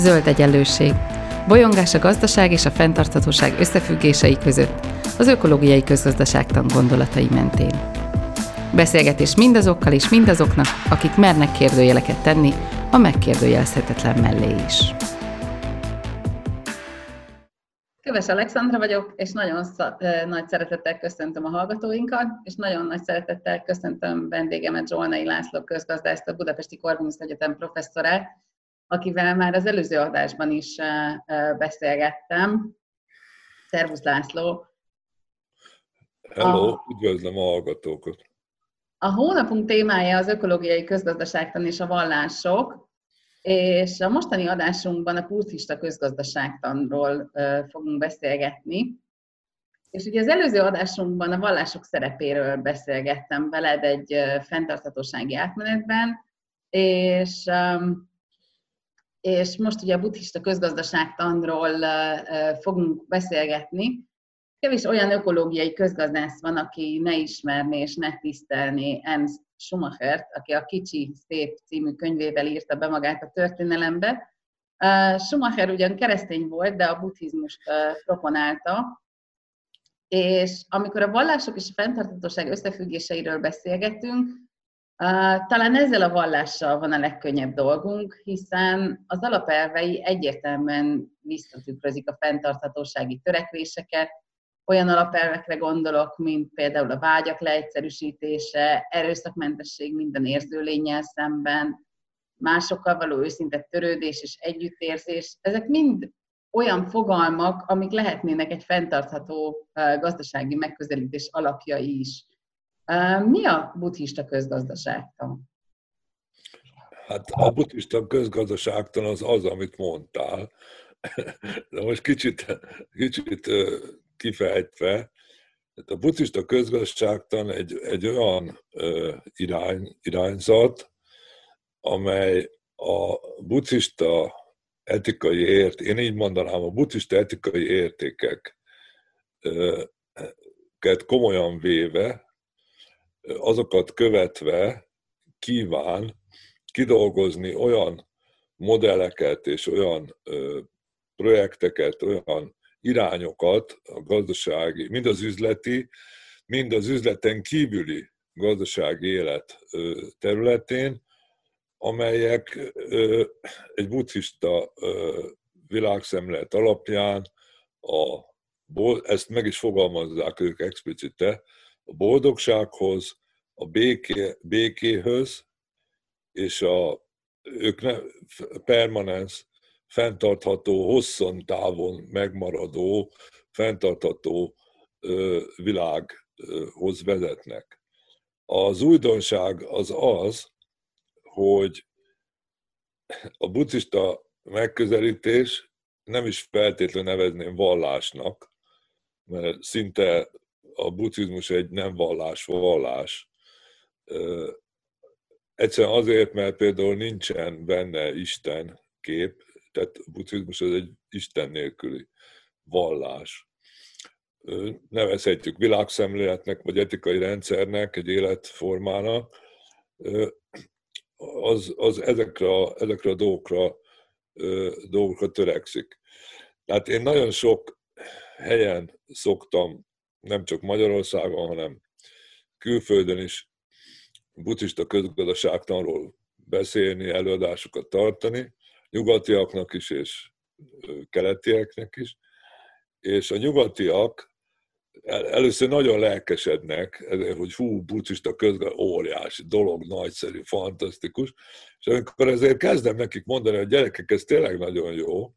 Zöld egyenlőség. Bolyongás a gazdaság és a fenntarthatóság összefüggései között, az ökológiai közgazdaságtan gondolatai mentén. Beszélgetés mindazokkal és mindazoknak, akik mernek kérdőjeleket tenni, a megkérdőjelezhetetlen mellé is. Köves Alexandra vagyok, és nagyon nagy szeretettel köszöntöm a hallgatóinkat, és nagyon nagy szeretettel köszöntöm vendégemet Zsolnai László közgazdászt, a Budapesti Korvinusz Egyetem professzorát, akivel már az előző adásban is beszélgettem. Szervusz László! Hello, a, üdvözlöm a hallgatókat! A hónapunk témája az ökológiai közgazdaságtan és a vallások, és a mostani adásunkban a buddhista közgazdaságtanról fogunk beszélgetni. És ugye az előző adásunkban a vallások szerepéről beszélgettem veled egy fenntarthatósági átmenetben, és, és most ugye a buddhista közgazdaságtanról fogunk beszélgetni. Kevés olyan ökológiai közgazdász van, aki ne ismerné és ne tisztelné Ernst Schumachert, aki a Kicsi Szép című könyvével írta be magát a történelembe. Schumacher ugyan keresztény volt, de a buddhizmust proponálta, és amikor a vallások és a fenntarthatóság összefüggéseiről beszélgetünk, talán ezzel a vallással van a legkönnyebb dolgunk, hiszen az alapelvei egyértelműen visszatükrözik a fenntarthatósági törekvéseket, olyan alapelvekre gondolok, mint például a vágyak leegyszerűsítése, erőszakmentesség minden érzőlényel szemben, másokkal való őszinte törődés és együttérzés. Ezek mind olyan fogalmak, amik lehetnének egy fenntartható gazdasági megközelítés alapjai is. Mi a buddhista közgazdaságtan? Hát a buddhista közgazdaságtan az az, amit mondtál. De most kicsit, kicsit kifejtve, a buddhista közgazdaságtan egy, egy olyan irány, irányzat, amely a buddhista etikai ért, én így mondanám, a buddhista etikai értékeket komolyan véve, azokat követve kíván kidolgozni olyan modelleket és olyan projekteket, olyan irányokat a gazdasági, mind az üzleti, mind az üzleten kívüli gazdasági élet területén, amelyek egy buddhista világszemlélet alapján a, ezt meg is fogalmazzák ők explicite, a boldogsághoz, a béké, békéhöz, és a, ők ne, permanens fenntartható, hosszan távon megmaradó, fenntartható világhoz vezetnek. Az újdonság az az, hogy a buddhista megközelítés nem is feltétlenül nevezném vallásnak, mert szinte a buddhizmus egy nem vallás vallás. Egyszerűen azért, mert például nincsen benne Isten kép, tehát a buddhizmus az egy Isten nélküli vallás. Nevezhetjük világszemléletnek, vagy etikai rendszernek, egy életformának, az, az ezekre, a, ezekre a dolgokra, dolgokra törekszik. Tehát én nagyon sok helyen szoktam, nem csak Magyarországon, hanem külföldön is buddhista közgazdaságtanról beszélni, előadásokat tartani, nyugatiaknak is, és keletieknek is. És a nyugatiak először nagyon lelkesednek, hogy hú, buddhista közben óriási dolog, nagyszerű, fantasztikus, és amikor ezért kezdem nekik mondani, hogy gyerekek, ez tényleg nagyon jó,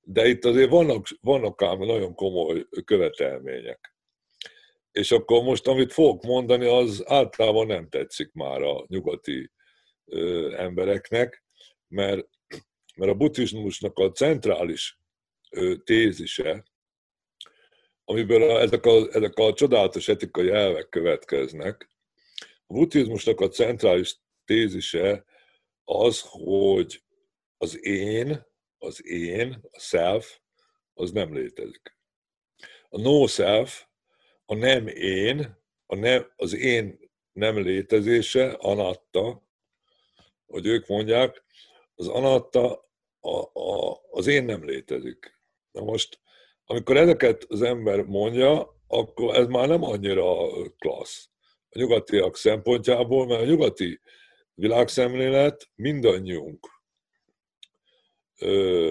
de itt azért vannak, vannak ám nagyon komoly követelmények. És akkor most, amit fogok mondani, az általában nem tetszik már a nyugati ö, embereknek, mert mert a buddhizmusnak a centrális tézise, amiből ezek a, ezek a csodálatos etikai elvek következnek, a buddhizmusnak a centrális tézise az, hogy az én, az én, a self, az nem létezik. A no self, a nem én, a nem, az én nem létezése, anatta, hogy ők mondják, az anatta a, a, az én nem létezik. Na most, amikor ezeket az ember mondja, akkor ez már nem annyira klassz a nyugatiak szempontjából, mert a nyugati világszemlélet mindannyiunk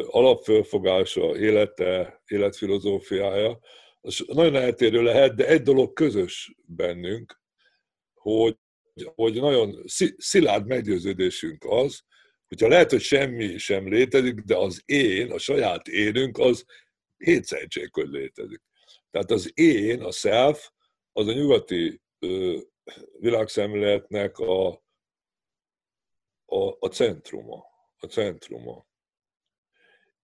alapfölfogása, élete, életfilozófiája, az nagyon eltérő lehet, de egy dolog közös bennünk, hogy, hogy nagyon szilárd meggyőződésünk az, hogyha lehet, hogy semmi sem létezik, de az én, a saját énünk, az hétszentség, hogy létezik. Tehát az én, a self, az a nyugati ö, világszemléletnek a, a, a centruma. A centruma.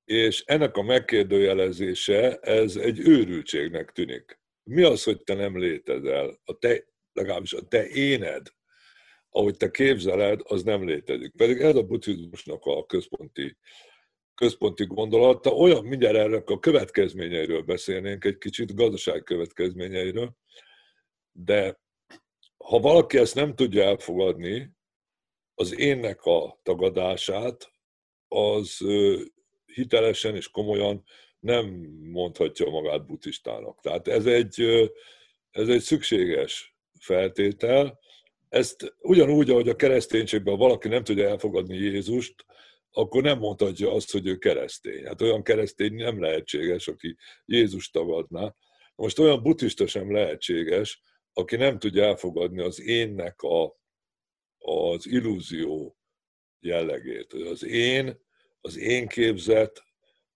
És ennek a megkérdőjelezése, ez egy őrültségnek tűnik. Mi az, hogy te nem létezel? A te, legalábbis a te éned, ahogy te képzeled, az nem létezik. Pedig ez a buddhizmusnak a központi, központi gondolata. Olyan, mindjárt erre a következményeiről beszélnénk egy kicsit, gazdaság következményeiről, de ha valaki ezt nem tudja elfogadni, az énnek a tagadását, az hitelesen és komolyan nem mondhatja magát buddhistának. Tehát ez egy, ez egy szükséges feltétel. Ezt ugyanúgy, ahogy a kereszténységben valaki nem tudja elfogadni Jézust, akkor nem mondhatja azt, hogy ő keresztény. Hát olyan keresztény nem lehetséges, aki Jézust tagadná. Most olyan buddhista sem lehetséges, aki nem tudja elfogadni az énnek a, az illúzió jellegét. Az én, az én képzet,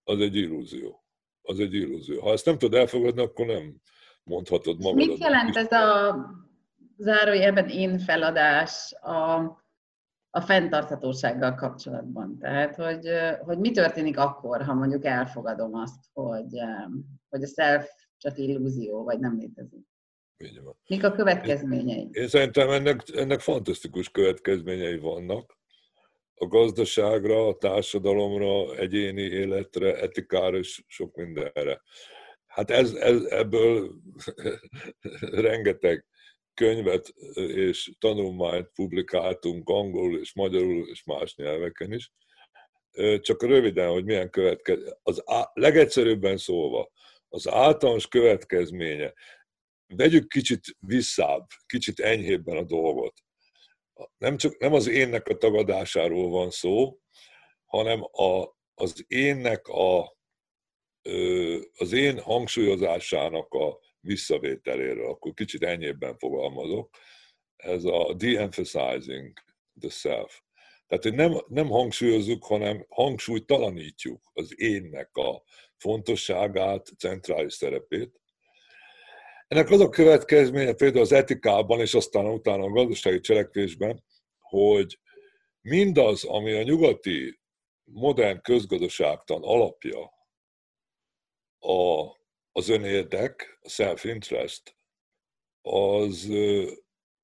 az egy illúzió. Az egy illúzió. Ha ezt nem tudod elfogadni, akkor nem mondhatod magad. Mit jelent ez a zárójelben én feladás a, a fenntarthatósággal kapcsolatban? Tehát, hogy, hogy mi történik akkor, ha mondjuk elfogadom azt, hogy, hogy a self csak illúzió, vagy nem létezik? Így van. Mik a következményei? Én, én szerintem ennek, ennek fantasztikus következményei vannak. A gazdaságra, a társadalomra, egyéni életre, etikára és sok mindenre. Hát ez, ez, ebből rengeteg könyvet és tanulmányt publikáltunk angolul és magyarul és más nyelveken is. Csak röviden, hogy milyen következő. Az á, legegyszerűbben szólva, az általános következménye vegyük kicsit visszább, kicsit enyhébben a dolgot. Nem, csak, nem az énnek a tagadásáról van szó, hanem a, az énnek a, az én hangsúlyozásának a visszavételéről, akkor kicsit enyhébben fogalmazok, ez a de-emphasizing the self. Tehát, hogy nem, nem hangsúlyozzuk, hanem hangsúlytalanítjuk az énnek a fontosságát, centrális szerepét, ennek az a következménye például az etikában, és aztán utána a gazdasági cselekvésben, hogy mindaz, ami a nyugati modern közgazdaságtan alapja, a, az önérdek, a self-interest, az,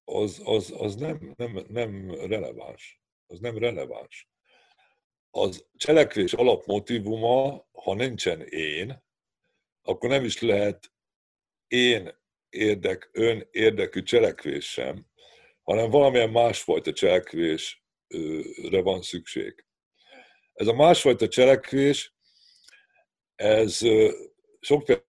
az, az, az nem, nem, nem releváns. Az nem releváns. Az cselekvés alapmotívuma, ha nincsen én, akkor nem is lehet én érdek, ön érdekű cselekvés sem, hanem valamilyen másfajta cselekvésre van szükség. Ez a másfajta cselekvés, ez sok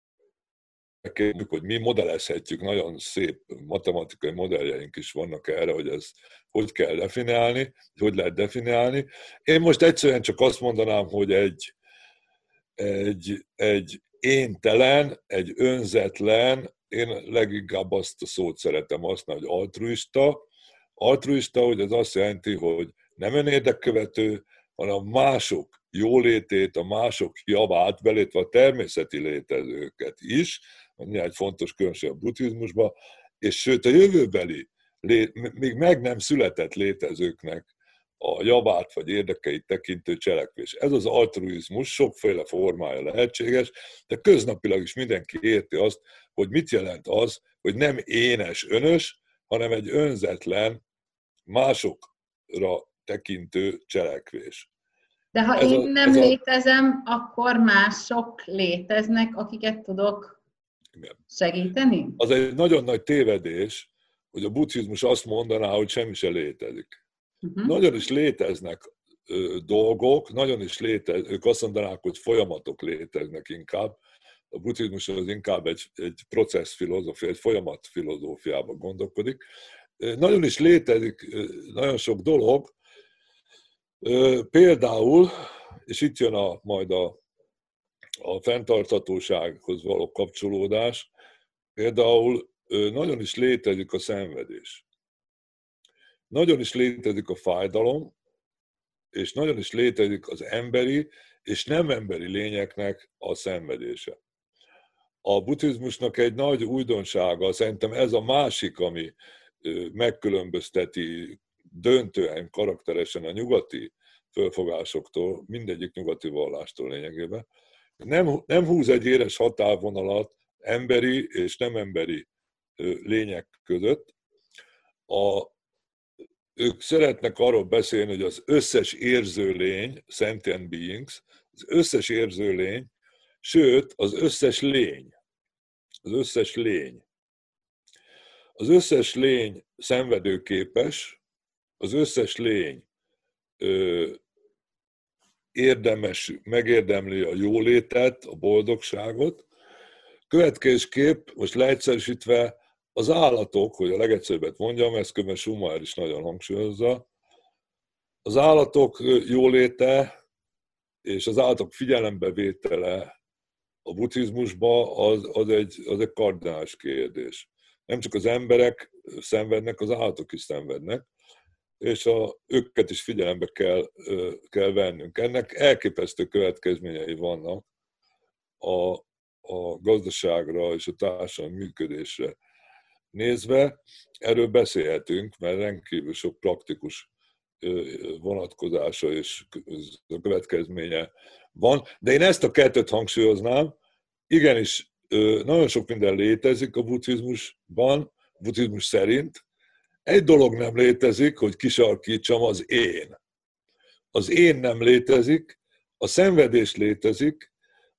hogy mi modellezhetjük, nagyon szép matematikai modelljeink is vannak erre, hogy ez hogy kell definiálni, hogy lehet definiálni. Én most egyszerűen csak azt mondanám, hogy egy, egy, egy éntelen, egy önzetlen, én leginkább azt a szót szeretem használni, hogy altruista. Altruista, hogy ez azt jelenti, hogy nem önérdekkövető, hanem mások jólétét, a mások javát, belétve a természeti létezőket is, ami egy fontos különbség a buddhizmusban, és sőt a jövőbeli, még meg nem született létezőknek a javát vagy érdekeit tekintő cselekvés. Ez az altruizmus sokféle formája lehetséges, de köznapilag is mindenki érti azt, hogy mit jelent az, hogy nem énes, önös, hanem egy önzetlen, másokra tekintő cselekvés. De ha ez én a, nem létezem, a... akkor mások léteznek, akiket tudok Igen. segíteni? Az egy nagyon nagy tévedés, hogy a buddhizmus azt mondaná, hogy semmi se létezik. Uh-huh. Nagyon is léteznek dolgok, nagyon is léteznek, ők azt mondanák, hogy folyamatok léteznek inkább. A buddhizmus az inkább egy, egy processzfilozófia, egy folyamat filozófiába gondolkodik. Nagyon is létezik nagyon sok dolog, például, és itt jön a, majd a, a fenntarthatósághoz való kapcsolódás, például nagyon is létezik a szenvedés. Nagyon is létezik a fájdalom, és nagyon is létezik az emberi és nem emberi lényeknek a szenvedése. A buddhizmusnak egy nagy újdonsága, szerintem ez a másik, ami megkülönbözteti döntően, karakteresen a nyugati fölfogásoktól, mindegyik nyugati vallástól lényegében, nem, nem húz egy éres határvonalat emberi és nem emberi lények között. A, ők szeretnek arról beszélni, hogy az összes érző lény, sentient beings, az összes érző lény, sőt, az összes lény, az összes lény. Az összes lény szenvedőképes, az összes lény ö, érdemes, megérdemli a jólétet, a boldogságot. Következésképp, most leegyszerűsítve, az állatok, hogy a legegyszerűbbet mondjam, ezt különben Schumacher is nagyon hangsúlyozza, az állatok jóléte és az állatok figyelembevétele a buddhizmusban az, az, egy, az egy kardinális kérdés. Nem csak az emberek szenvednek, az állatok is szenvednek, és a, őket is figyelembe kell, kell vennünk. Ennek elképesztő következményei vannak a, a gazdaságra és a társadalmi működésre nézve, erről beszélhetünk, mert rendkívül sok praktikus vonatkozása és következménye van. De én ezt a kettőt hangsúlyoznám, igenis nagyon sok minden létezik a buddhizmusban, buddhizmus szerint. Egy dolog nem létezik, hogy kisarkítsam az én. Az én nem létezik, a szenvedés létezik,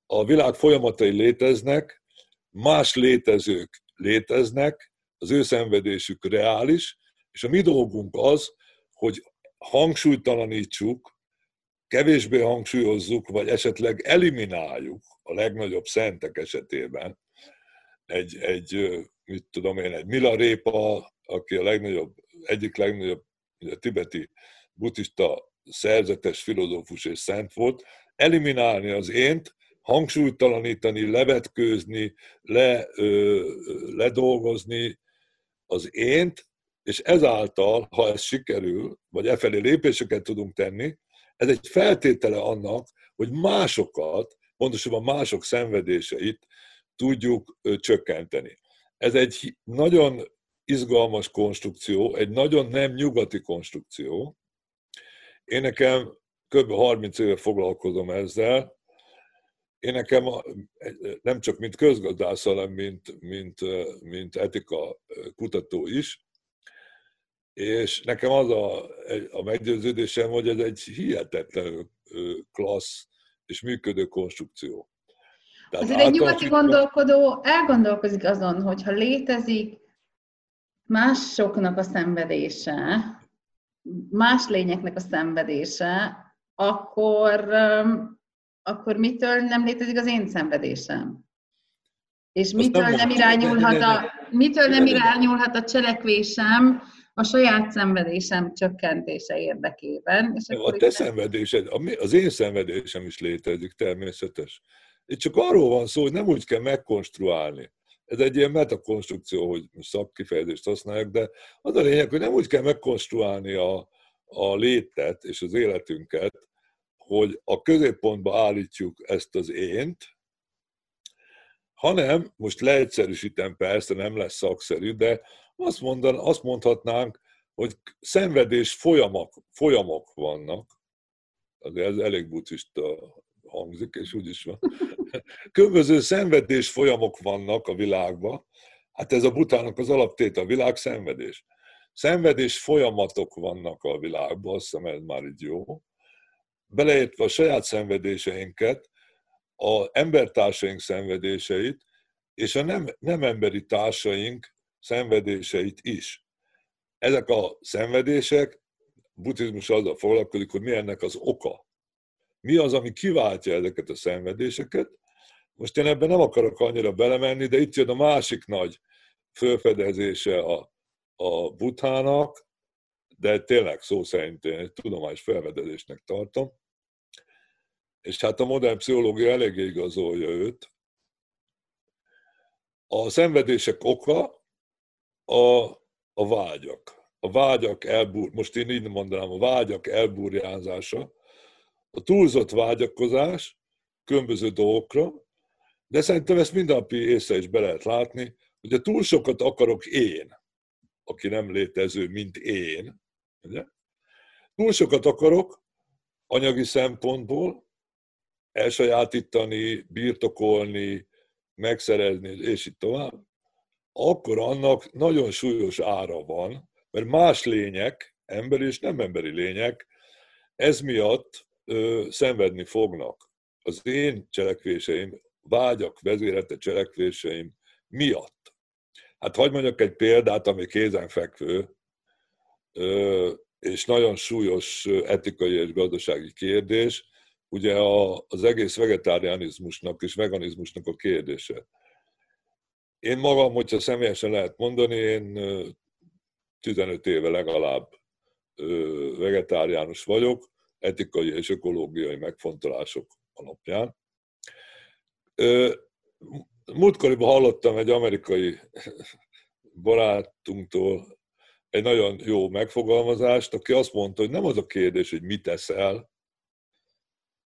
a világ folyamatai léteznek, más létezők léteznek, az ő szenvedésük reális, és a mi dolgunk az, hogy hangsúlytalanítsuk, kevésbé hangsúlyozzuk, vagy esetleg elimináljuk a legnagyobb szentek esetében egy, egy mit tudom én, egy Milarépa, aki a legnagyobb, egyik legnagyobb a tibeti buddhista szerzetes filozófus és szent volt, eliminálni az ént, hangsúlytalanítani, levetkőzni, le, ö, ledolgozni, az ént, és ezáltal, ha ez sikerül, vagy e felé lépéseket tudunk tenni, ez egy feltétele annak, hogy másokat, pontosabban mások szenvedéseit tudjuk csökkenteni. Ez egy nagyon izgalmas konstrukció, egy nagyon nem nyugati konstrukció. Én nekem kb. 30 éve foglalkozom ezzel, én nekem a, nem csak mint közgazdász, hanem mint, mint, mint etika kutató is, és nekem az a, a meggyőződésem, hogy ez egy hihetetlen klassz és működő konstrukció. Tehát Azért egy nyugati gondolkodó elgondolkozik azon, hogy ha létezik másoknak a szenvedése, más lényeknek a szenvedése, akkor akkor mitől nem létezik az én szenvedésem? És mitől nem, nem irányulhat a, mitől nem irányulhat a cselekvésem a saját szenvedésem csökkentése érdekében? És akkor a te szenvedésed, az én szenvedésem is létezik, természetes. Itt csak arról van szó, hogy nem úgy kell megkonstruálni. Ez egy ilyen metakonstrukció, hogy szakkifejezést használják, de az a lényeg, hogy nem úgy kell megkonstruálni a, a létet és az életünket, hogy a középpontba állítjuk ezt az ént, hanem, most leegyszerűsítem persze, nem lesz szakszerű, de azt, mondan, azt mondhatnánk, hogy szenvedés folyamok, folyamok vannak, azért ez elég buddhista hangzik, és úgy is van. Különböző szenvedés folyamok vannak a világban. Hát ez a butának az alaptét, a világ szenvedés. Szenvedés folyamatok vannak a világban, azt hiszem ez már így jó beleértve a saját szenvedéseinket, a embertársaink szenvedéseit, és a nem, nem emberi társaink szenvedéseit is. Ezek a szenvedések buddhizmus azzal foglalkozik, hogy mi ennek az oka. Mi az, ami kiváltja ezeket a szenvedéseket. Most én ebben nem akarok annyira belemenni, de itt jön a másik nagy felfedezése a, a buthának, de tényleg szó szerint én egy tudományos felfedezésnek tartom. És hát a modern pszichológia eléggé igazolja őt. A szenvedések oka a, a vágyak a vágyak elbúr, most én így mondanám, a vágyak elbúrjázása, a túlzott vágyakozás különböző dolgokra, de szerintem ezt mindennapi észre is be lehet látni, hogy a túl sokat akarok én, aki nem létező, mint én, ugye? túl sokat akarok anyagi szempontból elsajátítani, birtokolni, megszerezni, és így tovább, akkor annak nagyon súlyos ára van, mert más lények, emberi és nem emberi lények, ez miatt ö, szenvedni fognak. Az én cselekvéseim, vágyak vezérete cselekvéseim miatt. Hát hagyd mondjak egy példát, ami kézenfekvő, ö, és nagyon súlyos etikai és gazdasági kérdés, ugye az egész vegetárianizmusnak és veganizmusnak a kérdése. Én magam, hogyha személyesen lehet mondani, én 15 éve legalább vegetáriánus vagyok, etikai és ökológiai megfontolások alapján. Múltkoriban hallottam egy amerikai barátunktól egy nagyon jó megfogalmazást, aki azt mondta, hogy nem az a kérdés, hogy mit eszel,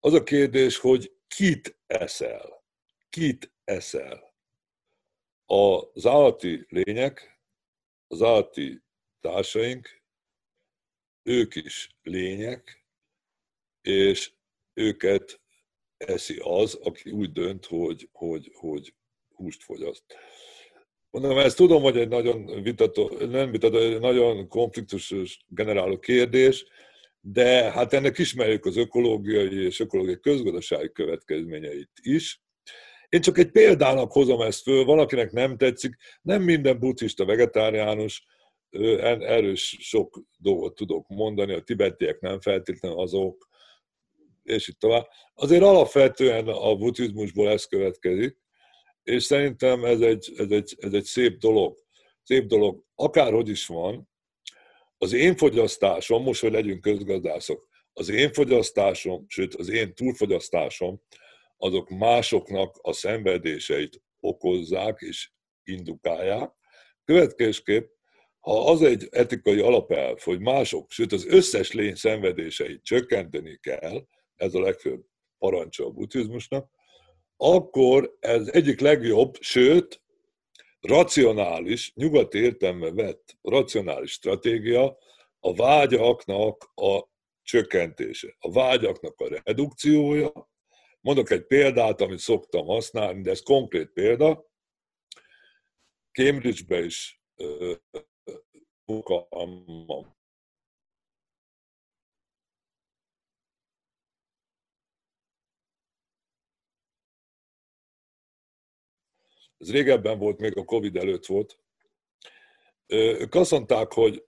az a kérdés, hogy kit eszel. Kit eszel. Az állati lények, az állati társaink, ők is lények, és őket eszi az, aki úgy dönt, hogy, hogy, hogy húst fogyaszt. Mondom, ezt tudom, hogy egy nagyon vitató, nem vitató, egy nagyon konfliktusos generáló kérdés, de hát ennek ismerjük az ökológiai és ökológiai közgazdasági következményeit is. Én csak egy példának hozom ezt föl, valakinek nem tetszik, nem minden buddhista vegetáriánus, erős sok dolgot tudok mondani, a tibetiek nem feltétlenül azok, és itt tovább. Azért alapvetően a buddhizmusból ez következik, és szerintem ez egy, ez egy, ez egy szép dolog. Szép dolog, akárhogy is van, az én fogyasztásom, most, hogy legyünk közgazdászok, az én fogyasztásom, sőt az én túlfogyasztásom, azok másoknak a szenvedéseit okozzák és indukálják. Következésképp ha az egy etikai alapelv, hogy mások, sőt az összes lény szenvedéseit csökkenteni kell, ez a legfőbb parancsa a buddhizmusnak, akkor ez egyik legjobb, sőt, racionális, nyugat értelme vett racionális stratégia a vágyaknak a csökkentése, a vágyaknak a redukciója. Mondok egy példát, amit szoktam használni, de ez konkrét példa. Cambridge-be is fogalmam. Ez régebben volt, még a Covid előtt volt. Ők azt mondták, hogy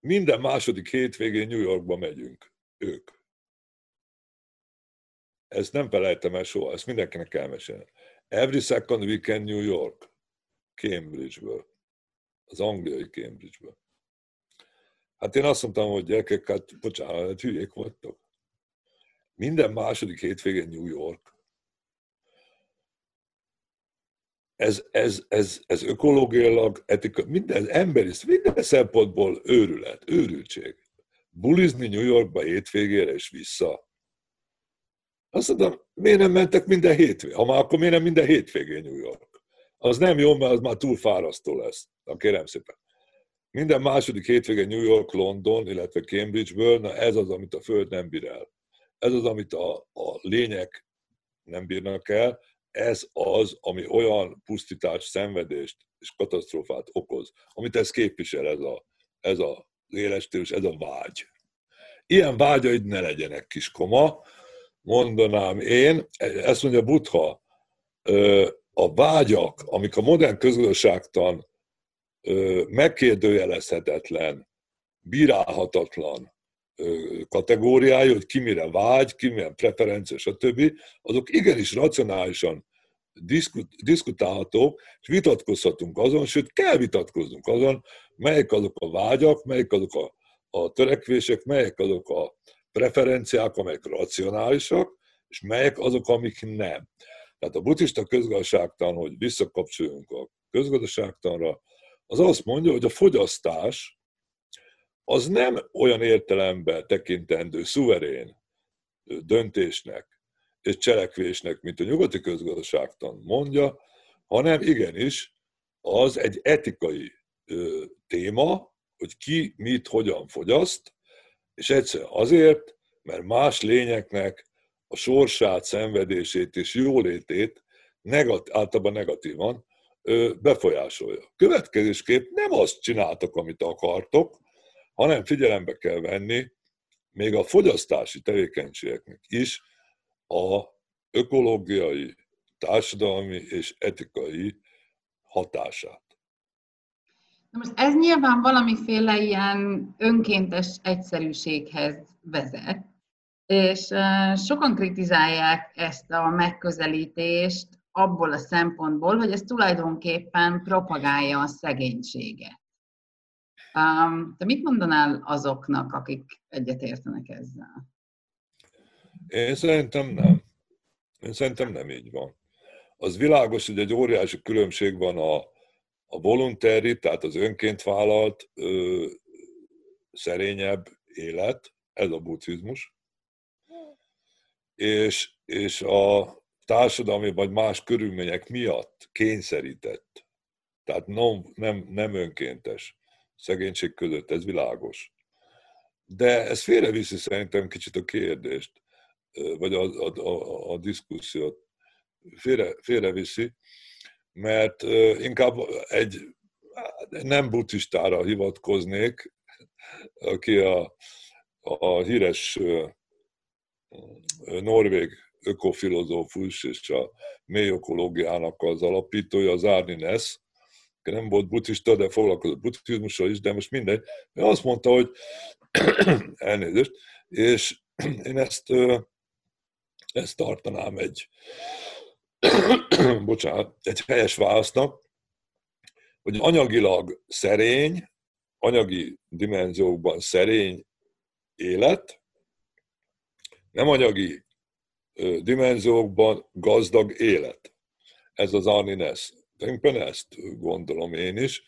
minden második hétvégén New Yorkba megyünk. Ők. Ezt nem felejtem el soha, ezt mindenkinek elmesélni. Every second weekend New York, Cambridge-ből az angliai Cambridge-ből. Hát én azt mondtam, hogy gyerekek, hát bocsánat, hát hülyék voltak. Minden második hétvégén New York. Ez, ez, ez, ez ökológiailag, etika, minden emberi, minden szempontból őrület, őrültség. Bulizni New Yorkba hétvégére és vissza. Azt mondom, miért nem mentek minden hétvégén? Ha már akkor miért nem minden hétvégén New York? az nem jó, mert az már túl fárasztó lesz. Na kérem szépen. Minden második hétvége New York, London, illetve Cambridge-ből, na ez az, amit a Föld nem bír el. Ez az, amit a, a lények nem bírnak el, ez az, ami olyan pusztítás, szenvedést és katasztrófát okoz, amit ez képvisel, ez a, ez a élestílus, ez a vágy. Ilyen vágyaid ne legyenek, kiskoma, mondanám én, ezt mondja Buddha, a vágyak, amik a modern közgazdaságtan megkérdőjelezhetetlen bírálhatatlan kategóriája, hogy ki mire vágy, ki milyen preferencia, stb., azok igenis racionálisan diszkutálhatók, és vitatkozhatunk azon, sőt kell vitatkoznunk azon, melyek azok a vágyak, melyek azok a, a törekvések, melyek azok a preferenciák, amelyek racionálisak, és melyek azok, amik nem. Tehát a buddhista közgazdaságtan, hogy visszakapcsoljunk a közgazdaságtanra, az azt mondja, hogy a fogyasztás az nem olyan értelemben tekintendő szuverén döntésnek és cselekvésnek, mint a nyugati közgazdaságtan mondja, hanem igenis az egy etikai téma, hogy ki mit, hogyan fogyaszt, és egyszer azért, mert más lényeknek a sorsát, szenvedését és jólétét negat, általában negatívan befolyásolja. Következésképp nem azt csináltok, amit akartok, hanem figyelembe kell venni még a fogyasztási tevékenységeknek is a ökológiai, társadalmi és etikai hatását. Na most ez nyilván valamiféle ilyen önkéntes egyszerűséghez vezet, és sokan kritizálják ezt a megközelítést abból a szempontból, hogy ez tulajdonképpen propagálja a szegénységet. Te mit mondanál azoknak, akik egyetértenek ezzel? Én szerintem nem. Én szerintem nem így van. Az világos, hogy egy óriási különbség van a, a voluntary, tehát az önként vállalt ö, szerényebb élet, ez a buddhizmus, és, és a társadalmi vagy más körülmények miatt kényszerített, tehát nem, nem, nem önkéntes szegénység között, ez világos. De ez félreviszi szerintem kicsit a kérdést, vagy a, a, a, a diszkusziót. Félre, félreviszi, mert inkább egy nem buddhistára hivatkoznék, aki a, a híres norvég ökofilozófus és a mély ökológiának az alapítója, az Árni Ness, nem volt buddhista, de foglalkozott buddhizmussal is, de most mindegy. Ő azt mondta, hogy elnézést, és én ezt, ezt tartanám egy, bocsánat, egy helyes válasznak, hogy anyagilag szerény, anyagi dimenziókban szerény élet, nem anyagi dimenziókban gazdag élet. Ez az Arnines. Tulajdonképpen ezt gondolom én is.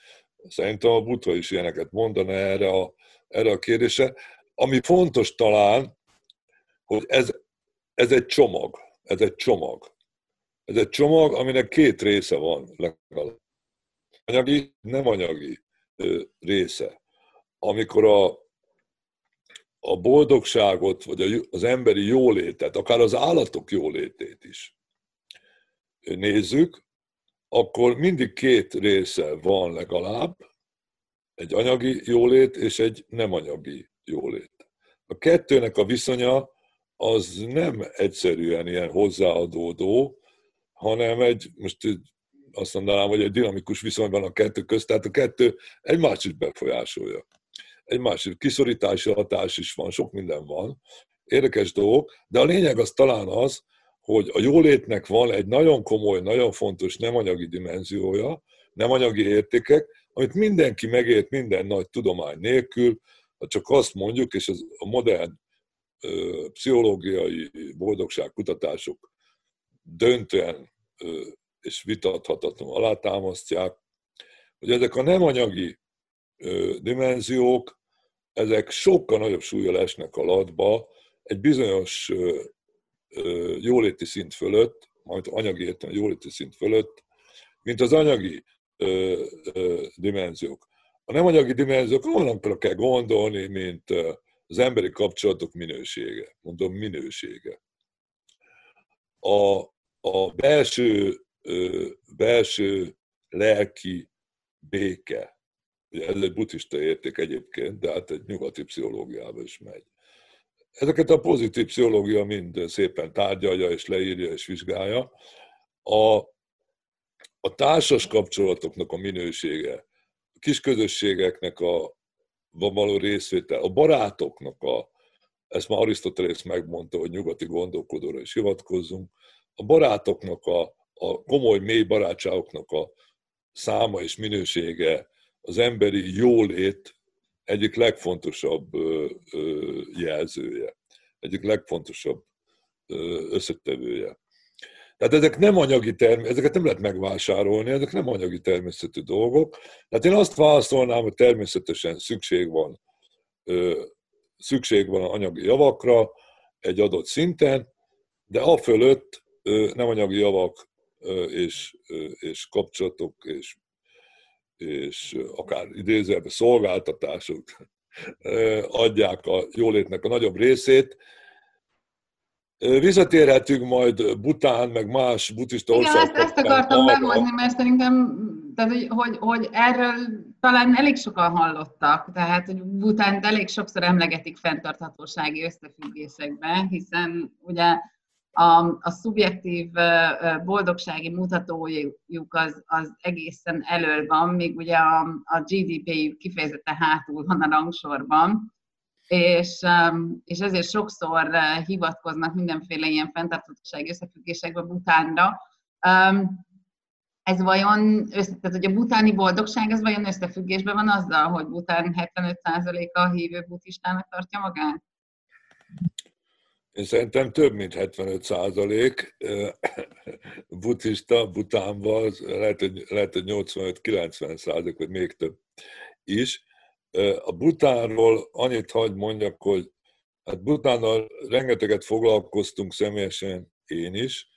Szerintem a Buddha is ilyeneket mondana erre a, erre a kérdésre. Ami fontos talán, hogy ez, ez egy csomag. Ez egy csomag. Ez egy csomag, aminek két része van legalább. Anyagi, nem anyagi része. Amikor a, a boldogságot, vagy az emberi jólétet, akár az állatok jólétét is nézzük, akkor mindig két része van legalább, egy anyagi jólét és egy nem anyagi jólét. A kettőnek a viszonya az nem egyszerűen ilyen hozzáadódó, hanem egy, most azt mondanám, hogy egy dinamikus viszonyban a kettő közt, tehát a kettő egymást is befolyásolja. Egy másik kiszorítási hatás is van, sok minden van, érdekes dolgok, de a lényeg az talán az, hogy a jólétnek van egy nagyon komoly, nagyon fontos nem anyagi dimenziója, nem anyagi értékek, amit mindenki megért minden nagy tudomány nélkül, ha csak azt mondjuk, és az a modern pszichológiai boldogságkutatások döntően és vitathatatlanul alátámasztják, hogy ezek a nem anyagi dimenziók ezek sokkal nagyobb súlyjal esnek a latba egy bizonyos jóléti szint fölött, majd anyagi értelme jóléti szint fölött, mint az anyagi dimenziók. A nem anyagi dimenziók olyanokra kell gondolni, mint az emberi kapcsolatok minősége. Mondom, minősége. A, a belső, ö, belső lelki béke, Ugye ez egy buddhista érték egyébként, de hát egy nyugati pszichológiába is megy. Ezeket a pozitív pszichológia mind szépen tárgyalja és leírja és vizsgálja. A, a társas kapcsolatoknak a minősége, a kis közösségeknek a, való részvétel, a barátoknak a, ezt már Arisztotelész megmondta, hogy nyugati gondolkodóra is hivatkozzunk, a barátoknak, a, a komoly, mély barátságoknak a száma és minősége az emberi jólét egyik legfontosabb jelzője, egyik legfontosabb összetevője. Tehát ezek nem anyagi term, ezeket nem lehet megvásárolni, ezek nem anyagi természetű dolgok. Tehát én azt válaszolnám, hogy természetesen szükség van, szükség van anyagi javakra egy adott szinten, de a fölött nem anyagi javak és, és kapcsolatok és, és akár idézőjelben szolgáltatások adják a jólétnek a nagyobb részét, Visszatérhetünk majd Bután, meg más buddhista országok. Igen, ezt, ezt akartam behozni, mert szerintem, tehát, hogy, hogy, hogy erről talán elég sokan hallottak, tehát hogy Bután elég sokszor emlegetik fenntarthatósági összefüggésekben, hiszen ugye a, a szubjektív boldogsági mutatójuk az, az egészen elől van, míg ugye a, a GDP kifejezetten hátul van a rangsorban és, és ezért sokszor uh, hivatkoznak mindenféle ilyen fenntarthatósági összefüggésekbe Butánra. Ez vajon, tehát hogy a butáni boldogság, ez vajon összefüggésben van azzal, hogy Bután 75%-a hívő buddhistának tartja magát? Én szerintem több mint 75 százalék buddhista Butánban, lehet, lehet, hogy 85-90 százalék, vagy még több is. A Butánról annyit hagy mondjak, hogy hát Butánnal rengeteget foglalkoztunk személyesen én is.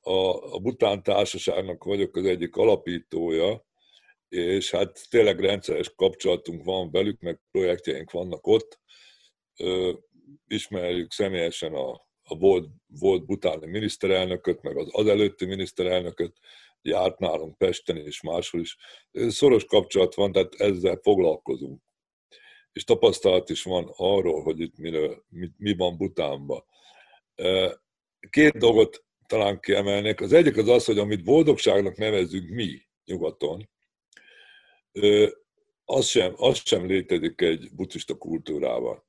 A, a Bután Társaságnak vagyok az egyik alapítója, és hát tényleg rendszeres kapcsolatunk van velük, meg projektjeink vannak ott. Ismerjük személyesen a, a volt, volt butáni miniszterelnököt, meg az, az előtti miniszterelnököt, járt nálunk Pesten és máshol is. Szoros kapcsolat van, tehát ezzel foglalkozunk és tapasztalat is van arról, hogy itt miről, mi, mi van Butánban. Két dolgot talán kiemelnék. Az egyik az az, hogy amit boldogságnak nevezünk mi nyugaton, az sem, az sem létezik egy buddhista kultúrában.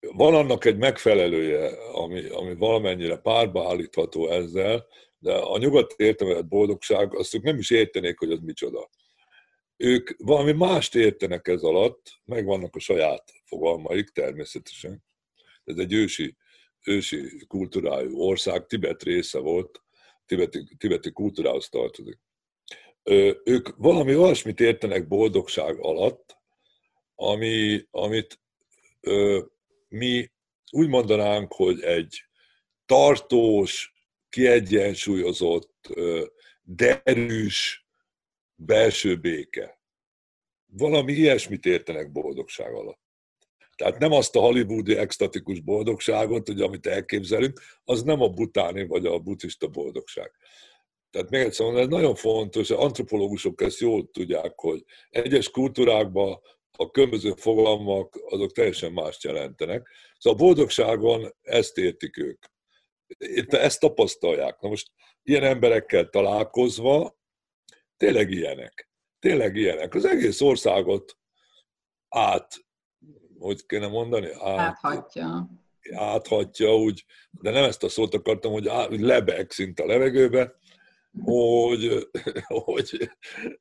Van annak egy megfelelője, ami, ami valamennyire párba állítható ezzel, de a nyugat értelmezett boldogság, azt ők nem is értenék, hogy az micsoda ők valami mást értenek ez alatt, megvannak a saját fogalmaik természetesen. Ez egy ősi, ősi kultúrájú ország, Tibet része volt, tibeti, tibeti kultúrához tartozik. Ők valami olyasmit értenek boldogság alatt, ami, amit ö, mi úgy mondanánk, hogy egy tartós, kiegyensúlyozott, ö, derűs, belső béke. Valami ilyesmit értenek boldogság alatt. Tehát nem azt a hollywoodi extatikus boldogságot, hogy amit elképzelünk, az nem a butáni vagy a buddhista boldogság. Tehát még egyszer mondom, ez nagyon fontos, az antropológusok ezt jól tudják, hogy egyes kultúrákban a különböző fogalmak azok teljesen mást jelentenek. Szóval a boldogságon ezt értik ők. Itt ezt tapasztalják. Na most ilyen emberekkel találkozva tényleg ilyenek. Tényleg ilyenek. Az egész országot át, hogy kéne mondani? Át, áthatja. Áthatja, úgy, de nem ezt a szót akartam, hogy, át, hogy lebeg szinte a levegőbe, hogy, hogy,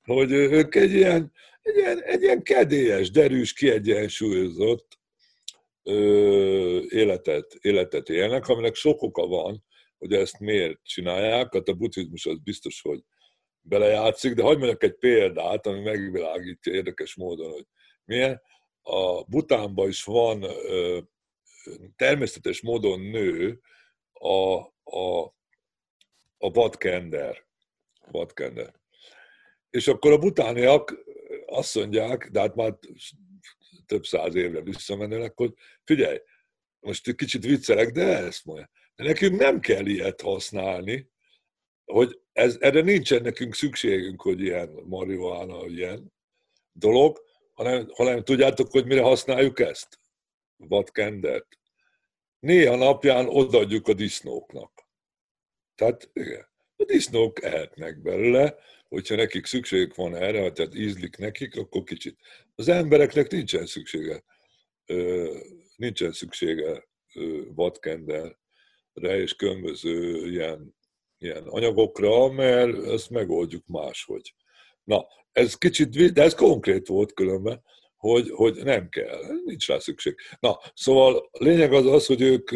hogy ők egy ilyen, egy ilyen, egy ilyen kedélyes, derűs, kiegyensúlyozott ö, életet, életet élnek, aminek sok oka van, hogy ezt miért csinálják. Hát a buddhizmus az biztos, hogy belejátszik, de hagyd mondjak egy példát, ami megvilágítja érdekes módon, hogy milyen. A Butánban is van ö, természetes módon nő a, a, a vadkender. vadkender. És akkor a butániak azt mondják, de hát már több száz évre visszamenőleg, hogy figyelj, most kicsit viccelek, de ezt mondja. De nekünk nem kell ilyet használni, hogy ez, erre nincsen nekünk szükségünk, hogy ilyen marihuana, ilyen dolog, hanem, hanem tudjátok, hogy mire használjuk ezt? Vadkendert. Néha napján odaadjuk a disznóknak. Tehát igen, a disznók ehetnek belőle, hogyha nekik szükségük van erre, tehát ízlik nekik, akkor kicsit. Az embereknek nincsen szüksége, nincsen szüksége vadkendelre és különböző ilyen, ilyen anyagokra, mert ezt megoldjuk máshogy. Na, ez kicsit, de ez konkrét volt különben, hogy, hogy nem kell, nincs rá szükség. Na, szóval lényeg az az, hogy ők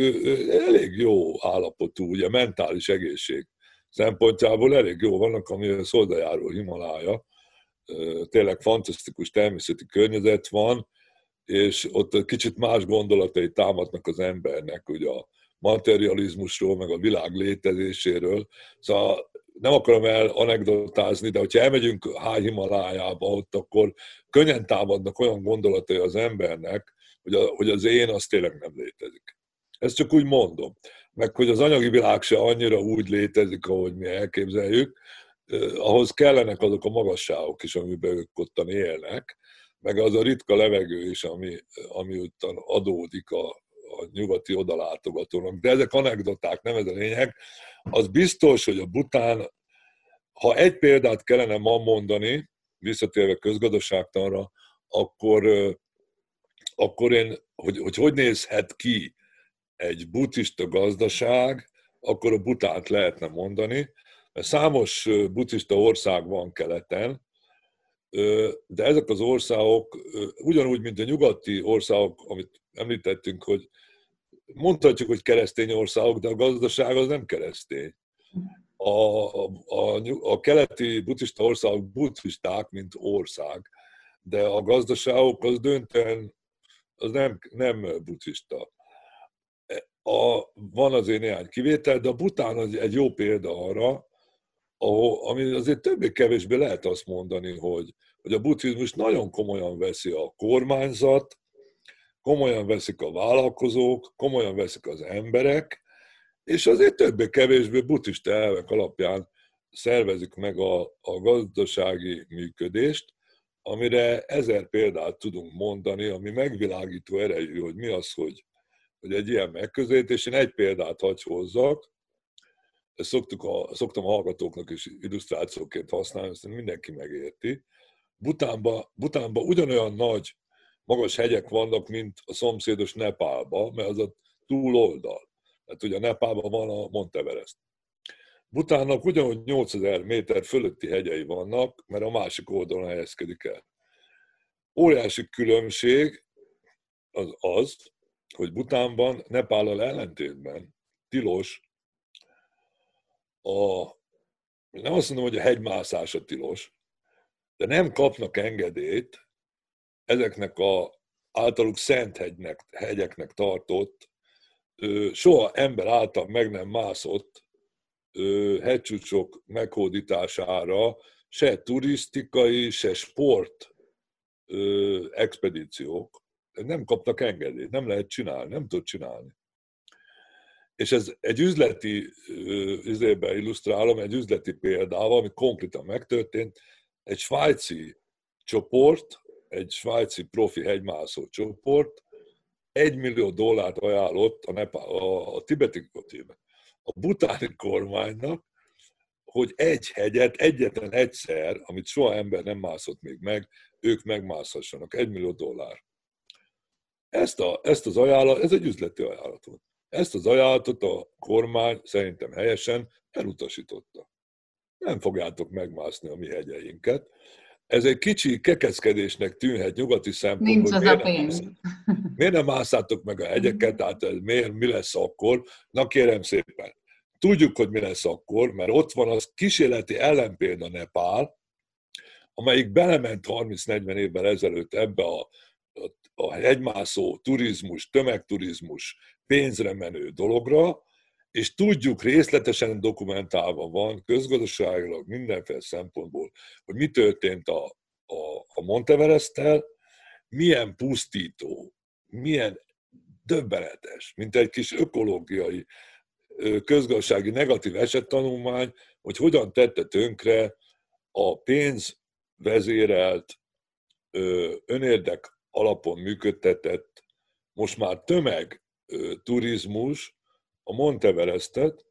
elég jó állapotú, ugye mentális egészség szempontjából elég jó vannak, ami a szoldajáró Himalája, tényleg fantasztikus természeti környezet van, és ott kicsit más gondolatai támadnak az embernek, ugye a materializmusról, meg a világ létezéséről. Szóval nem akarom el anekdotázni, de hogyha elmegyünk Háj Himalájába, ott akkor könnyen támadnak olyan gondolatai az embernek, hogy, a, hogy az én az tényleg nem létezik. Ezt csak úgy mondom. Meg hogy az anyagi világ se annyira úgy létezik, ahogy mi elképzeljük, ahhoz kellenek azok a magasságok is, amiben ők ottan élnek, meg az a ritka levegő is, ami, ami ottan adódik a, a nyugati odalátogatónak. De ezek anekdoták, nem ez a lényeg. Az biztos, hogy a Bután, ha egy példát kellene ma mondani, visszatérve közgazdaságtanra, akkor, akkor én, hogy, hogy hogy nézhet ki egy buddhista gazdaság, akkor a Butánt lehetne mondani. Számos buddhista ország van keleten, de ezek az országok, ugyanúgy, mint a nyugati országok, amit említettünk, hogy mondhatjuk, hogy keresztény országok, de a gazdaság az nem keresztény. A, a, a, keleti buddhista országok buddhisták, mint ország, de a gazdaságok az döntően az nem, nem buddhista. A, van azért néhány kivétel, de a Bután egy jó példa arra, ahol, ami azért többé-kevésbé lehet azt mondani, hogy, hogy a buddhizmus nagyon komolyan veszi a kormányzat, komolyan veszik a vállalkozók, komolyan veszik az emberek, és azért többé-kevésbé buddhista elvek alapján szervezik meg a, a gazdasági működést, amire ezer példát tudunk mondani, ami megvilágító erejű, hogy mi az, hogy, hogy egy ilyen megközelítés. Én egy példát hagy hozzak, ezt szoktuk a, szoktam a hallgatóknak is illusztrációként használni, ezt mindenki megérti. Butánban, Butánban ugyanolyan nagy magas hegyek vannak, mint a szomszédos Nepálban, mert az a túloldal. Tehát ugye a Nepálban van a Monteverest. Butánnak ugyanúgy 8000 méter fölötti hegyei vannak, mert a másik oldalon helyezkedik el. Óriási különbség az az, hogy Butánban, Nepállal ellentétben tilos a, nem azt mondom, hogy a hegymászás a tilos, de nem kapnak engedélyt ezeknek a általuk szent hegynek, hegyeknek tartott, soha ember által meg nem mászott hegycsúcsok meghódítására se turisztikai, se sport expedíciók nem kapnak engedélyt, nem lehet csinálni, nem tud csinálni. És ez egy üzleti, üzletben illusztrálom, egy üzleti példával, ami konkrétan megtörtént, egy svájci csoport, egy svájci profi hegymászó csoport egy millió dollárt ajánlott a, Nepal, a, a tibeti a butáni kormánynak, hogy egy hegyet egyetlen egyszer, amit soha ember nem mászott még meg, ők megmászhassanak. Egy millió dollár. Ezt, a, ezt az ajánlat, ez egy üzleti ajánlat volt. Ezt az ajánlatot a kormány szerintem helyesen elutasította. Nem fogjátok megmászni a mi hegyeinket. Ez egy kicsi kekeckedésnek tűnhet nyugati szempontból. Nincs az miért a pénz. Nem miért nem mászátok meg a hegyeket, tehát ez miért, mi lesz akkor? Na kérem szépen, tudjuk, hogy mi lesz akkor, mert ott van az kísérleti ellenpélda Nepál, amelyik belement 30-40 évvel ezelőtt ebbe a, a, a hegymászó turizmus, tömegturizmus, pénzre menő dologra, és tudjuk, részletesen dokumentálva van, közgazdaságilag mindenféle szempontból, hogy mi történt a, a, a Monteveresttel, milyen pusztító, milyen döbbenetes, mint egy kis ökológiai, közgazdasági negatív esettanulmány, hogy hogyan tette tönkre a pénz vezérelt, önérdek alapon működtetett, most már tömeg turizmus a Monteverestet,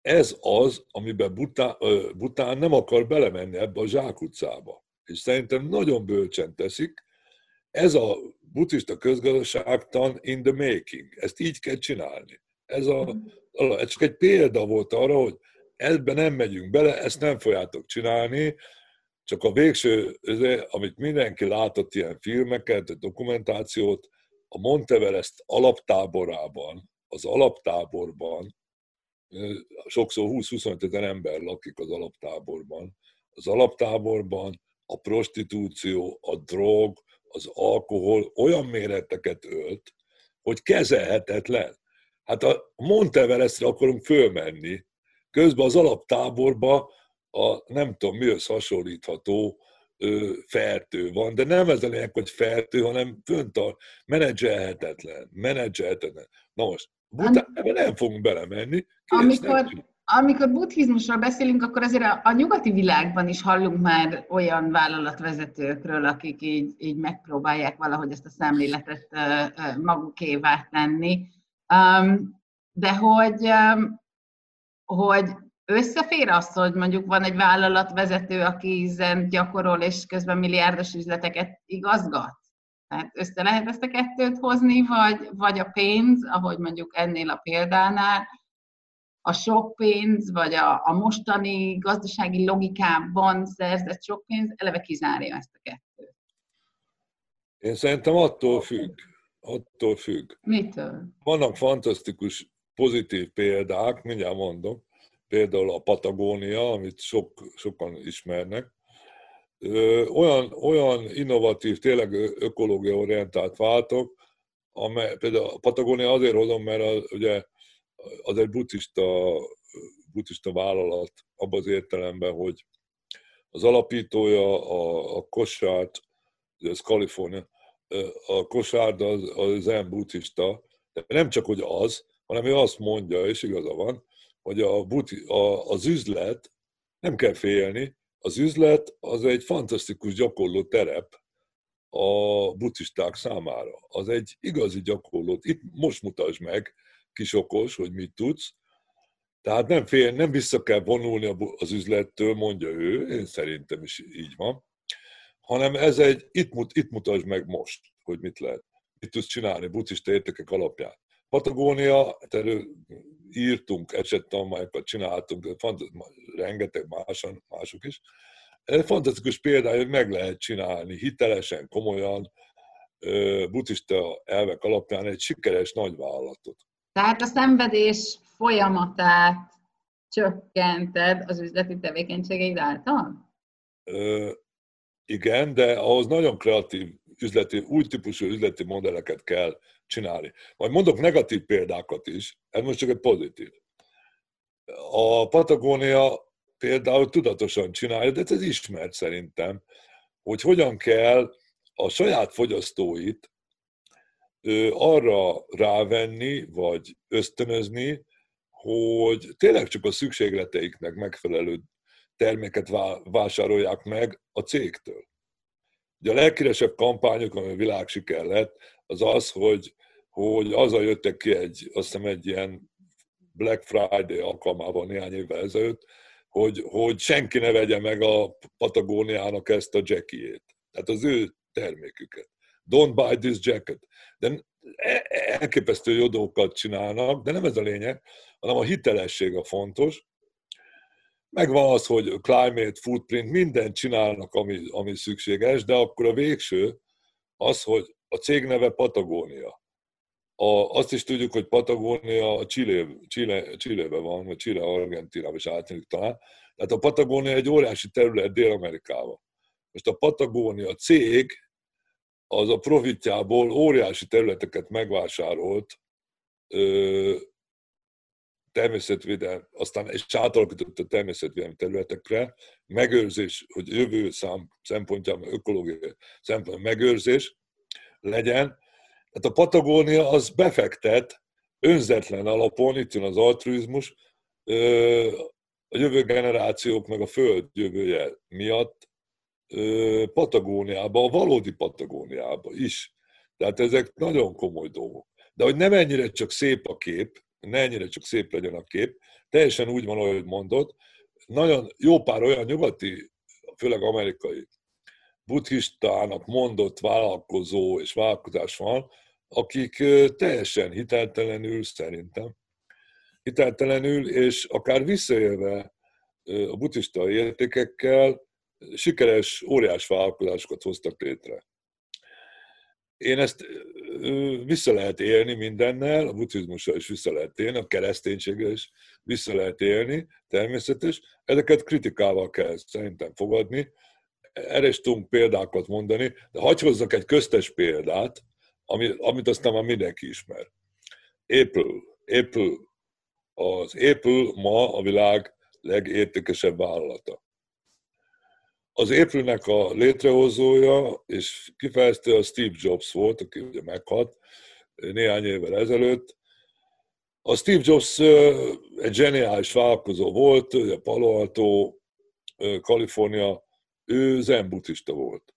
ez az, amiben Bután, nem akar belemenni ebbe a zsákutcába. És szerintem nagyon bölcsen teszik. Ez a buddhista közgazdaságtan in the making. Ezt így kell csinálni. Ez, a, ez csak egy példa volt arra, hogy ebben nem megyünk bele, ezt nem fogjátok csinálni, csak a végső, amit mindenki látott ilyen filmeket, dokumentációt, a Monteverest alaptáborában, az alaptáborban, sokszor 20-25 ezer ember lakik az alaptáborban, az alaptáborban a prostitúció, a drog, az alkohol olyan méreteket ölt, hogy kezelhetetlen. Hát a Monteverestre akarunk fölmenni, közben az alaptáborba a nem tudom mihez hasonlítható fertő van, de nem ez a lényeg, hogy fertő, hanem fönt a menedzselhetetlen, menedzselhetetlen. Na most, Bután, ebben nem fogunk belemenni. Amikor, amikor buddhizmusról beszélünk, akkor azért a, a nyugati világban is hallunk már olyan vállalatvezetőkről, akik így, így megpróbálják valahogy ezt a szemléletet magukévá tenni. De hogy, hogy összefér az, hogy mondjuk van egy vállalatvezető, aki ezen gyakorol, és közben milliárdos üzleteket igazgat? Tehát össze lehet ezt a kettőt hozni, vagy, vagy a pénz, ahogy mondjuk ennél a példánál, a sok pénz, vagy a, a mostani gazdasági logikában szerzett sok pénz eleve kizárja ezt a kettőt? Én szerintem attól függ. Attól függ. Mitől? Vannak fantasztikus pozitív példák, mindjárt mondom, például a Patagónia, amit sok, sokan ismernek, olyan, olyan innovatív, tényleg ökológia orientált váltok, amely, például a Patagónia azért hozom, mert az, ugye az egy buddhista, buddhista vállalat abban az értelemben, hogy az alapítója a, a Kosárd, ez Kalifornia, a Kosárd az, az zen buddhista, de nem csak, hogy az, hanem ő azt mondja, és igaza van, hogy a, buti, a, az üzlet, nem kell félni, az üzlet az egy fantasztikus gyakorló terep a buddhisták számára. Az egy igazi gyakorló. Itt most mutasd meg, kisokos, hogy mit tudsz. Tehát nem fél, nem vissza kell vonulni az üzlettől, mondja ő, én szerintem is így van, hanem ez egy, itt, mut, itt mutasd meg most, hogy mit lehet, mit tudsz csinálni buddhista értékek alapján. Patagónia, erről írtunk, esettanmányokat csináltunk, rengeteg máson, mások is. Ez fantasztikus példája, hogy meg lehet csinálni hitelesen, komolyan, buddhista elvek alapján egy sikeres nagyvállalatot. Tehát a szenvedés folyamatát csökkented az üzleti tevékenységeid által? Ö, igen, de ahhoz nagyon kreatív üzleti, új típusú üzleti modelleket kell csinálni. Majd mondok negatív példákat is, ez most csak egy pozitív. A Patagónia például tudatosan csinálja, de ez ismert szerintem, hogy hogyan kell a saját fogyasztóit arra rávenni, vagy ösztönözni, hogy tényleg csak a szükségleteiknek megfelelő terméket vásárolják meg a cégtől. Ugye a legkíresebb kampányok, ami világsiker lett, az az, hogy, hogy azzal jöttek ki egy, azt hiszem egy ilyen Black Friday alkalmával néhány évvel ezelőtt, hogy, hogy senki ne vegye meg a Patagóniának ezt a jackiét. Tehát az ő terméküket. Don't buy this jacket. De e, elképesztő jó dolgokat csinálnak, de nem ez a lényeg, hanem a hitelesség a fontos. Megvan az, hogy climate footprint, mindent csinálnak, ami, ami szükséges, de akkor a végső az, hogy a cég neve Patagónia. A, azt is tudjuk, hogy Patagónia a Chile, Chile, Chilebe van, vagy Chile, Argentinában is átnyúlik talán. Tehát a Patagónia egy óriási terület Dél-Amerikában. Most a Patagónia cég az a profitjából óriási területeket megvásárolt természetvédelmi, aztán és átalakított a természetvédelmi területekre, megőrzés, hogy jövő szám szempontjában, ökológiai szempontjából megőrzés legyen. Tehát a Patagónia az befektet önzetlen alapon, itt jön az altruizmus, a jövő generációk meg a föld jövője miatt Patagóniába, a valódi Patagóniába is. Tehát ezek nagyon komoly dolgok. De hogy nem ennyire csak szép a kép, ne ennyire csak szép legyen a kép, teljesen úgy van, ahogy mondod, nagyon jó pár olyan nyugati, főleg amerikai buddhistának mondott vállalkozó és vállalkozás van, akik teljesen hiteltelenül szerintem, hiteltelenül és akár visszaélve a buddhista értékekkel sikeres, óriás vállalkozásokat hoztak létre. Én ezt vissza lehet élni mindennel, a buddhizmussal is vissza lehet élni, a kereszténységgel is vissza lehet élni, természetes. Ezeket kritikával kell szerintem fogadni. Erre is tudunk példákat mondani, de hagyj hozzak egy köztes példát, amit aztán már mindenki ismer. Apple. Apple. Az Apple ma a világ legértékesebb vállalata. Az Apple-nek a létrehozója és kifejezte a Steve Jobs volt, aki ugye meghalt néhány évvel ezelőtt. A Steve Jobs egy zseniális vállalkozó volt, a Palo Alto, Kalifornia, ő zen buddhista volt.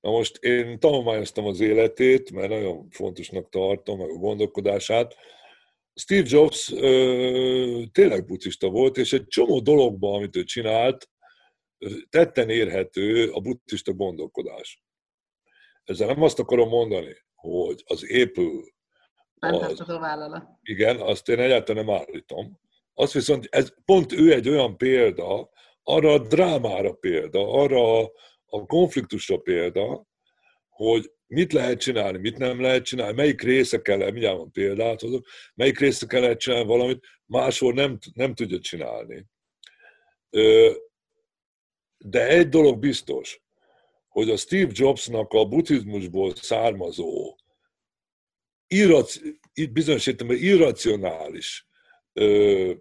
Na most én tanulmányoztam az életét, mert nagyon fontosnak tartom, meg a gondolkodását. Steve Jobs ö, tényleg buddhista volt, és egy csomó dologban, amit ő csinált, tetten érhető a buddhista gondolkodás. Ezzel nem azt akarom mondani, hogy az épül. Az, vállalat. Igen, azt én egyáltalán nem állítom. Azt viszont, ez, pont ő egy olyan példa, arra a drámára példa, arra a, a konfliktusra példa, hogy mit lehet csinálni, mit nem lehet csinálni, melyik részekkel, mindjárt van példát hozok, melyik részekkel lehet csinálni valamit, máshol nem, nem tudja csinálni. De egy dolog biztos, hogy a Steve Jobsnak a buddhizmusból származó irraci, bizonyos értelemben irracionális, uh,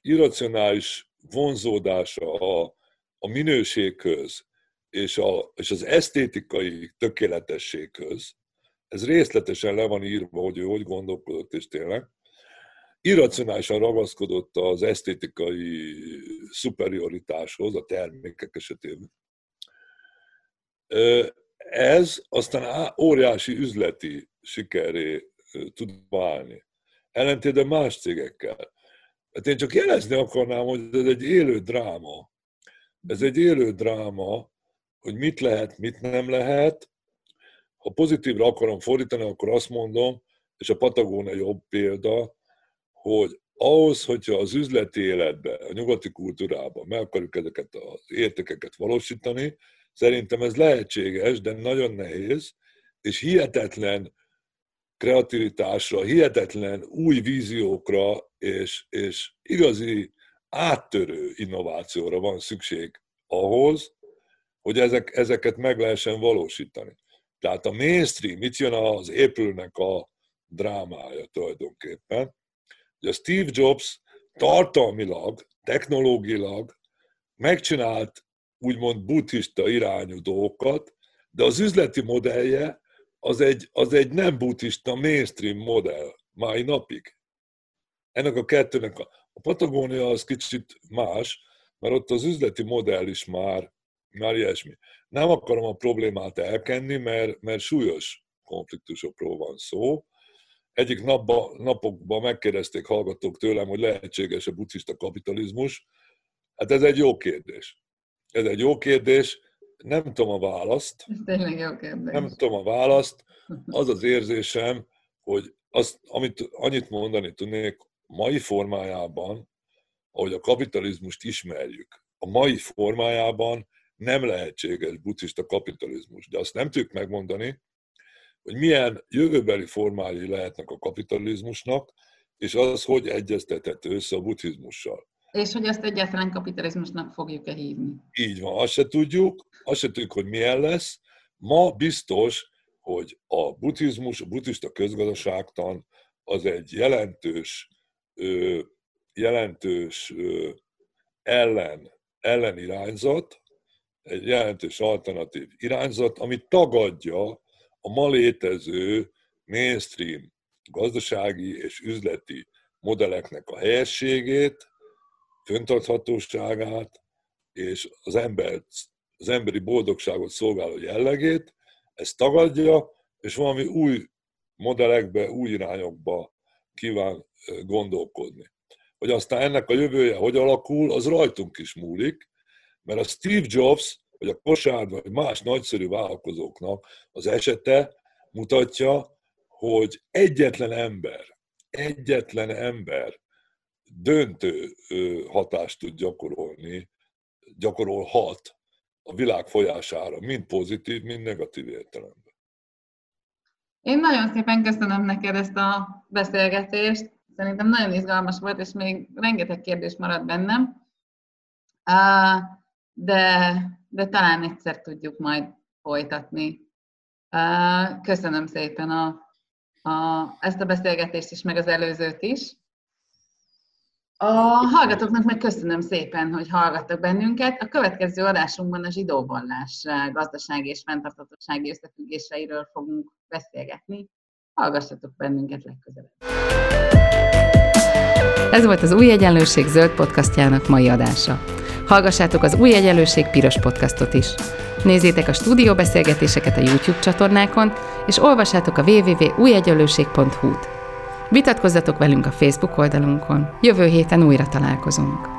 irracionális vonzódása a, a minőségköz és, a, és az esztétikai tökéletességköz, ez részletesen le van írva, hogy ő hogy gondolkodott, és tényleg, irracionálisan ragaszkodott az esztétikai superioritáshoz a termékek esetében. Ez aztán óriási üzleti sikeré tud válni. Ellentétben más cégekkel. Hát én csak jelezni akarnám, hogy ez egy élő dráma. Ez egy élő dráma, hogy mit lehet, mit nem lehet. Ha pozitívra akarom fordítani, akkor azt mondom, és a Patagónia jobb példa, hogy ahhoz, hogyha az üzleti életbe, a nyugati kultúrában meg akarjuk ezeket az értékeket valósítani, szerintem ez lehetséges, de nagyon nehéz, és hihetetlen kreativitásra, hihetetlen új víziókra és, és igazi áttörő innovációra van szükség ahhoz, hogy ezek, ezeket meg lehessen valósítani. Tehát a mainstream, itt jön az épülnek a drámája tulajdonképpen, hogy a Steve Jobs tartalmilag, technológilag megcsinált úgymond buddhista irányú dolgokat, de az üzleti modellje az egy, az egy nem buddhista mainstream modell mai napig. Ennek a kettőnek a, a Patagónia az kicsit más, mert ott az üzleti modell is már, már ilyesmi. Nem akarom a problémát elkenni, mert, mert súlyos konfliktusokról van szó, egyik napba, napokban megkérdezték hallgatók tőlem, hogy lehetséges a buddhista kapitalizmus. Hát ez egy jó kérdés. Ez egy jó kérdés. Nem tudom a választ. Ez tényleg jó kérdés. Nem tudom a választ. Az az érzésem, hogy azt, amit annyit mondani tudnék, mai formájában, ahogy a kapitalizmust ismerjük, a mai formájában nem lehetséges buddhista kapitalizmus. De azt nem tudjuk megmondani, hogy milyen jövőbeli formái lehetnek a kapitalizmusnak, és az, hogy egyeztethető össze a buddhizmussal. És hogy ezt egyáltalán kapitalizmusnak fogjuk-e hívni? Így van, azt se tudjuk, azt se tudjuk, hogy milyen lesz. Ma biztos, hogy a buddhizmus, a buddhista közgazdaságtan az egy jelentős, jelentős ellen, ellenirányzat, egy jelentős alternatív irányzat, ami tagadja a ma létező mainstream gazdasági és üzleti modelleknek a helyességét, föntarthatóságát és az, embert, az emberi boldogságot szolgáló jellegét, ezt tagadja, és valami új modellekbe, új irányokba kíván gondolkodni. Hogy aztán ennek a jövője hogy alakul, az rajtunk is múlik, mert a Steve Jobs, vagy a kosár, vagy más nagyszerű vállalkozóknak az esete mutatja, hogy egyetlen ember, egyetlen ember döntő hatást tud gyakorolni, gyakorolhat a világ folyására, mind pozitív, mind negatív értelemben. Én nagyon szépen köszönöm neked ezt a beszélgetést. Szerintem nagyon izgalmas volt, és még rengeteg kérdés maradt bennem. De, de talán egyszer tudjuk majd folytatni. Köszönöm szépen a, a, ezt a beszélgetést is, meg az előzőt is. A hallgatóknak meg köszönöm szépen, hogy hallgattak bennünket. A következő adásunkban a zsidóvallás gazdasági és fenntarthatósági összefüggéseiről fogunk beszélgetni. Hallgassatok bennünket legközelebb. Ez volt az Új Egyenlőség zöld podcastjának mai adása. Hallgassátok az Új Egyenlőség piros podcastot is. Nézzétek a stúdióbeszélgetéseket a YouTube csatornákon, és olvassátok a www.újegyenlőség.hu-t. Vitatkozzatok velünk a Facebook oldalunkon. Jövő héten újra találkozunk.